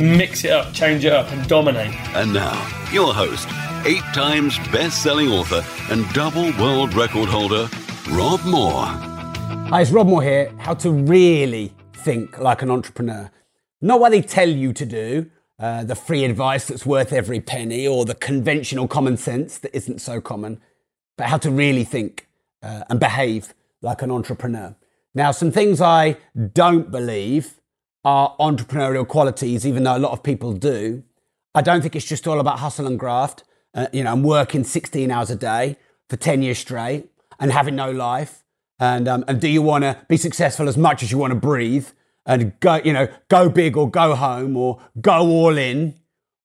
Mix it up, change it up, and dominate. And now, your host, eight times best selling author and double world record holder, Rob Moore. Hi, it's Rob Moore here. How to really think like an entrepreneur. Not what they tell you to do, uh, the free advice that's worth every penny, or the conventional common sense that isn't so common, but how to really think uh, and behave like an entrepreneur. Now, some things I don't believe are entrepreneurial qualities, even though a lot of people do. I don't think it's just all about hustle and graft. Uh, you know, I'm working 16 hours a day for 10 years straight and having no life. And, um, and do you want to be successful as much as you want to breathe and go, you know, go big or go home or go all in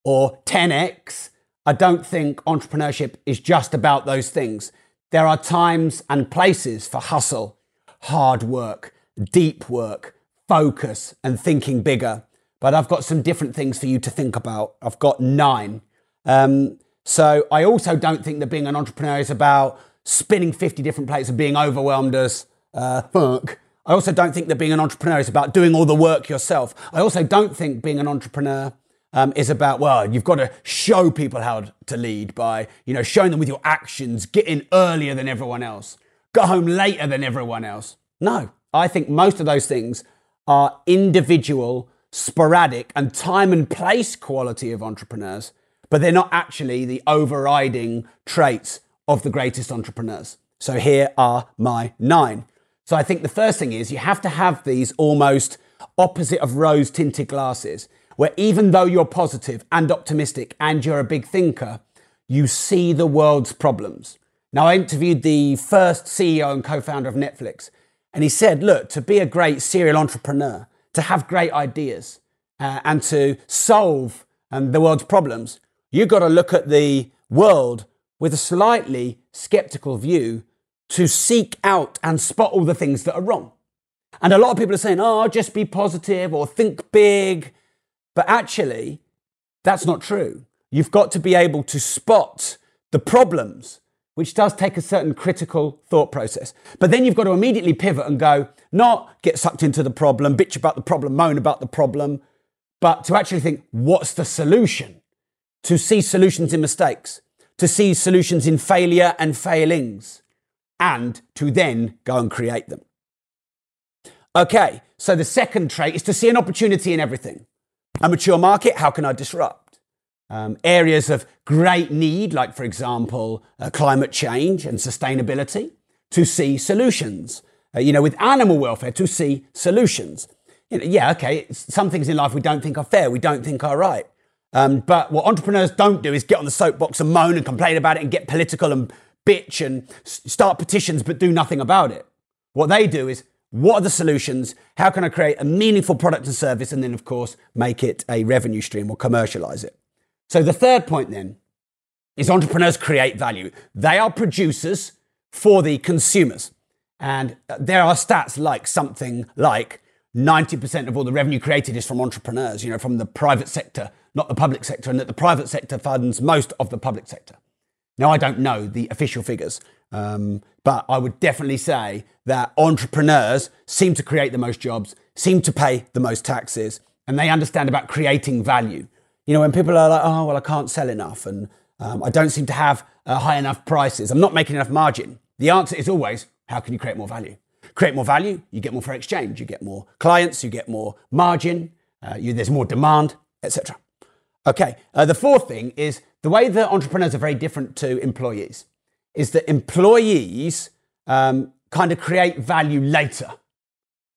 or 10x? I don't think entrepreneurship is just about those things. There are times and places for hustle, hard work, deep work, focus, and thinking bigger. But I've got some different things for you to think about. I've got nine. Um, so I also don't think that being an entrepreneur is about spinning 50 different plates and being overwhelmed as uh, fuck. I also don't think that being an entrepreneur is about doing all the work yourself. I also don't think being an entrepreneur um, is about, well, you've got to show people how to lead by, you know, showing them with your actions, get in earlier than everyone else, go home later than everyone else. No, I think most of those things are individual, sporadic, and time and place quality of entrepreneurs, but they're not actually the overriding traits of the greatest entrepreneurs. So here are my nine. So I think the first thing is you have to have these almost opposite of rose tinted glasses, where even though you're positive and optimistic and you're a big thinker, you see the world's problems. Now, I interviewed the first CEO and co founder of Netflix, and he said, Look, to be a great serial entrepreneur, to have great ideas, uh, and to solve um, the world's problems, you've got to look at the world with a slightly skeptical view to seek out and spot all the things that are wrong. And a lot of people are saying, oh, just be positive or think big. But actually, that's not true. You've got to be able to spot the problems, which does take a certain critical thought process. But then you've got to immediately pivot and go, not get sucked into the problem, bitch about the problem, moan about the problem, but to actually think, what's the solution? To see solutions in mistakes, to see solutions in failure and failings, and to then go and create them. Okay, so the second trait is to see an opportunity in everything. A mature market, how can I disrupt? Um, areas of great need, like, for example, uh, climate change and sustainability, to see solutions. Uh, you know, with animal welfare, to see solutions. You know, yeah, okay, some things in life we don't think are fair, we don't think are right. Um, but what entrepreneurs don't do is get on the soapbox and moan and complain about it and get political and bitch and start petitions but do nothing about it. What they do is, what are the solutions? How can I create a meaningful product and service? And then, of course, make it a revenue stream or commercialize it. So the third point then is entrepreneurs create value. They are producers for the consumers. And there are stats like something like 90% of all the revenue created is from entrepreneurs, you know, from the private sector, not the public sector, and that the private sector funds most of the public sector. Now, I don't know the official figures, um, but I would definitely say that entrepreneurs seem to create the most jobs, seem to pay the most taxes, and they understand about creating value. You know, when people are like, oh, well, I can't sell enough, and um, I don't seem to have uh, high enough prices, I'm not making enough margin. The answer is always, how can you create more value? Create more value, you get more for exchange, you get more clients, you get more margin, uh, you, there's more demand, etc. Okay, uh, the fourth thing is the way that entrepreneurs are very different to employees is that employees um, kind of create value later.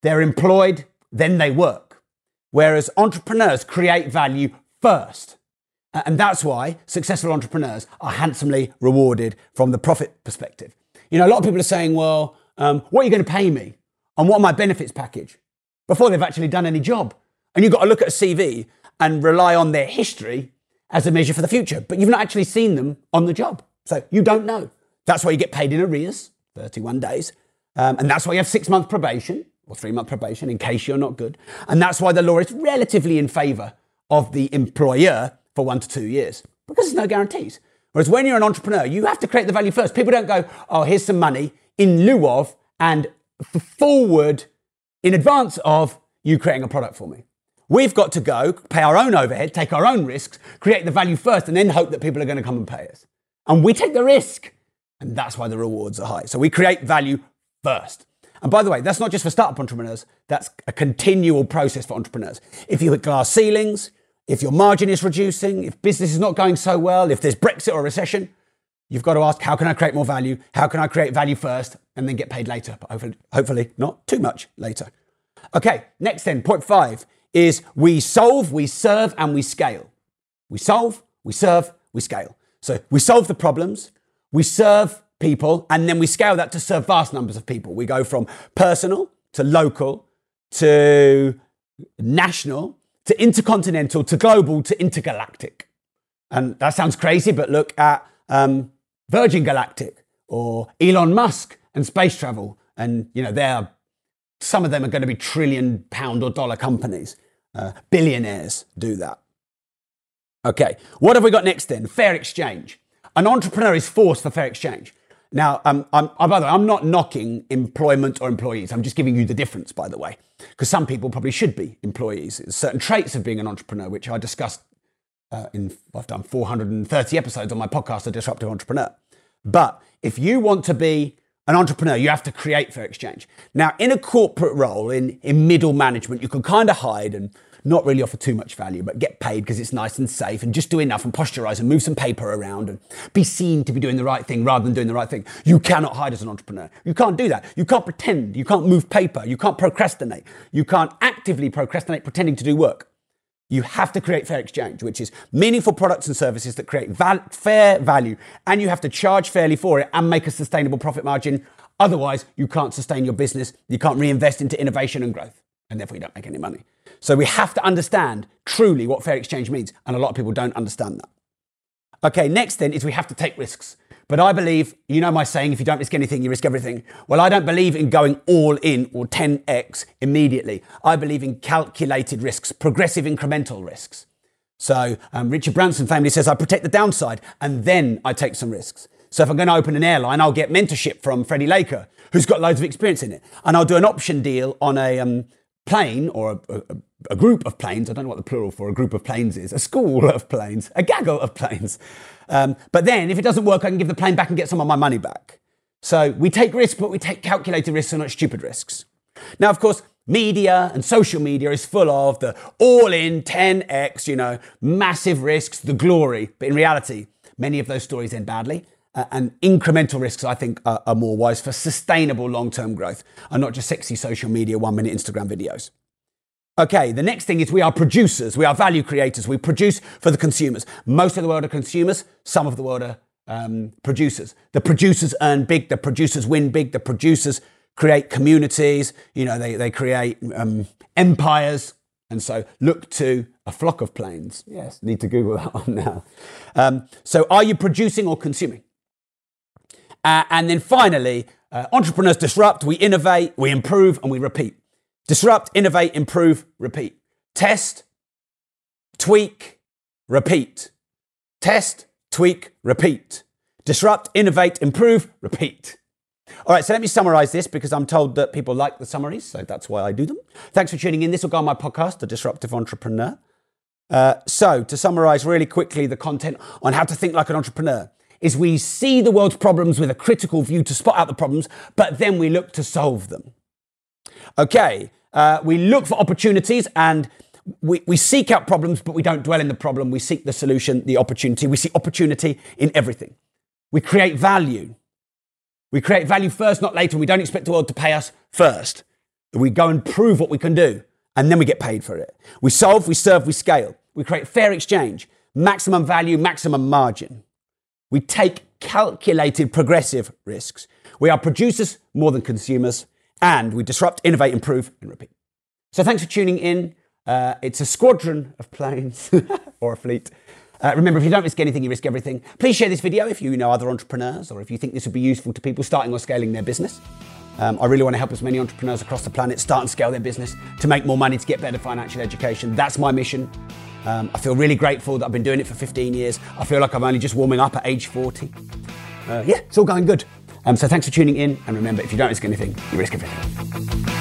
They're employed, then they work. Whereas entrepreneurs create value first. And that's why successful entrepreneurs are handsomely rewarded from the profit perspective. You know, a lot of people are saying, well, um, what are you going to pay me? And what are my benefits package? Before they've actually done any job. And you've got to look at a CV and rely on their history as a measure for the future, but you've not actually seen them on the job. So you don't know. That's why you get paid in arrears, 31 days. Um, and that's why you have six month probation or three month probation in case you're not good. And that's why the law is relatively in favor of the employer for one to two years because there's no guarantees. Whereas when you're an entrepreneur, you have to create the value first. People don't go, oh, here's some money in lieu of and forward in advance of you creating a product for me. We've got to go, pay our own overhead, take our own risks, create the value first, and then hope that people are going to come and pay us. And we take the risk. And that's why the rewards are high. So we create value first. And by the way, that's not just for startup entrepreneurs, that's a continual process for entrepreneurs. If you hit glass ceilings, if your margin is reducing, if business is not going so well, if there's Brexit or recession, you've got to ask, how can I create more value? How can I create value first and then get paid later? But hopefully, hopefully not too much later. Okay, next then, point five is we solve, we serve, and we scale. We solve, we serve, we scale. So we solve the problems, we serve people, and then we scale that to serve vast numbers of people. We go from personal to local to national to intercontinental to global to intergalactic. And that sounds crazy, but look at um, Virgin Galactic or Elon Musk and space travel. And, you know, they're, some of them are going to be trillion pound or dollar companies. Uh, billionaires do that. Okay, what have we got next then? Fair exchange. An entrepreneur is forced for fair exchange. Now, um, I'm, I'm, by the way, I'm not knocking employment or employees. I'm just giving you the difference, by the way, because some people probably should be employees. There's certain traits of being an entrepreneur, which I discussed uh, in, I've done 430 episodes on my podcast, The Disruptive Entrepreneur. But if you want to be an entrepreneur, you have to create fair exchange. Now, in a corporate role, in, in middle management, you can kind of hide and not really offer too much value, but get paid because it's nice and safe and just do enough and posturize and move some paper around and be seen to be doing the right thing rather than doing the right thing. You cannot hide as an entrepreneur. You can't do that. You can't pretend. You can't move paper. You can't procrastinate. You can't actively procrastinate pretending to do work. You have to create fair exchange, which is meaningful products and services that create val- fair value, and you have to charge fairly for it and make a sustainable profit margin. Otherwise, you can't sustain your business. You can't reinvest into innovation and growth, and therefore you don't make any money. So we have to understand truly what fair exchange means, and a lot of people don't understand that. Okay, next then is we have to take risks. But I believe, you know my saying, if you don't risk anything, you risk everything. Well, I don't believe in going all in or 10x immediately. I believe in calculated risks, progressive incremental risks. So um, Richard Branson famously says, I protect the downside and then I take some risks. So if I'm going to open an airline, I'll get mentorship from Freddie Laker, who's got loads of experience in it. And I'll do an option deal on a um, plane or a, a, a, group of planes. I don't know what the plural for a group of planes is. A school of planes, a gaggle of planes. Um, but then if it doesn't work, I can give the plane back and get some of my money back. So we take risks, but we take calculated risks and not stupid risks. Now, of course, media and social media is full of the all in 10x, you know, massive risks, the glory. But in reality, many of those stories end badly. Uh, and incremental risks, I think, are, are more wise for sustainable long term growth and not just sexy social media, one minute Instagram videos. Okay, the next thing is we are producers, we are value creators, we produce for the consumers. Most of the world are consumers, some of the world are um, producers. The producers earn big, the producers win big, the producers create communities, you know, they, they create um, empires. And so look to a flock of planes. Yes, need to Google that one now. Um, so are you producing or consuming? Uh, and then finally, uh, entrepreneurs disrupt, we innovate, we improve, and we repeat. Disrupt, innovate, improve, repeat. Test, tweak, repeat. Test, tweak, repeat. Disrupt, innovate, improve, repeat. All right, so let me summarize this because I'm told that people like the summaries, so that's why I do them. Thanks for tuning in. This will go on my podcast, The Disruptive Entrepreneur. Uh, so, to summarize really quickly the content on how to think like an entrepreneur, is we see the world's problems with a critical view to spot out the problems, but then we look to solve them. Okay, uh, we look for opportunities and we, we seek out problems, but we don't dwell in the problem. We seek the solution, the opportunity. We see opportunity in everything. We create value. We create value first, not later. We don't expect the world to pay us first. We go and prove what we can do, and then we get paid for it. We solve, we serve, we scale. We create fair exchange, maximum value, maximum margin. We take calculated progressive risks. We are producers more than consumers, and we disrupt, innovate, improve, and repeat. So thanks for tuning in. Uh, it's a squadron of planes or a fleet. Uh, remember, if you don't risk anything, you risk everything. Please share this video if you know other entrepreneurs or if you think this would be useful to people starting or scaling their business. Um, I really want to help as many entrepreneurs across the planet start and scale their business to make more money to get better financial education. That's my mission. Um, I feel really grateful that I've been doing it for 15 years. I feel like I'm only just warming up at age 40. Uh, yeah, it's all going good. Um, so thanks for tuning in. And remember, if you don't risk anything, you risk everything.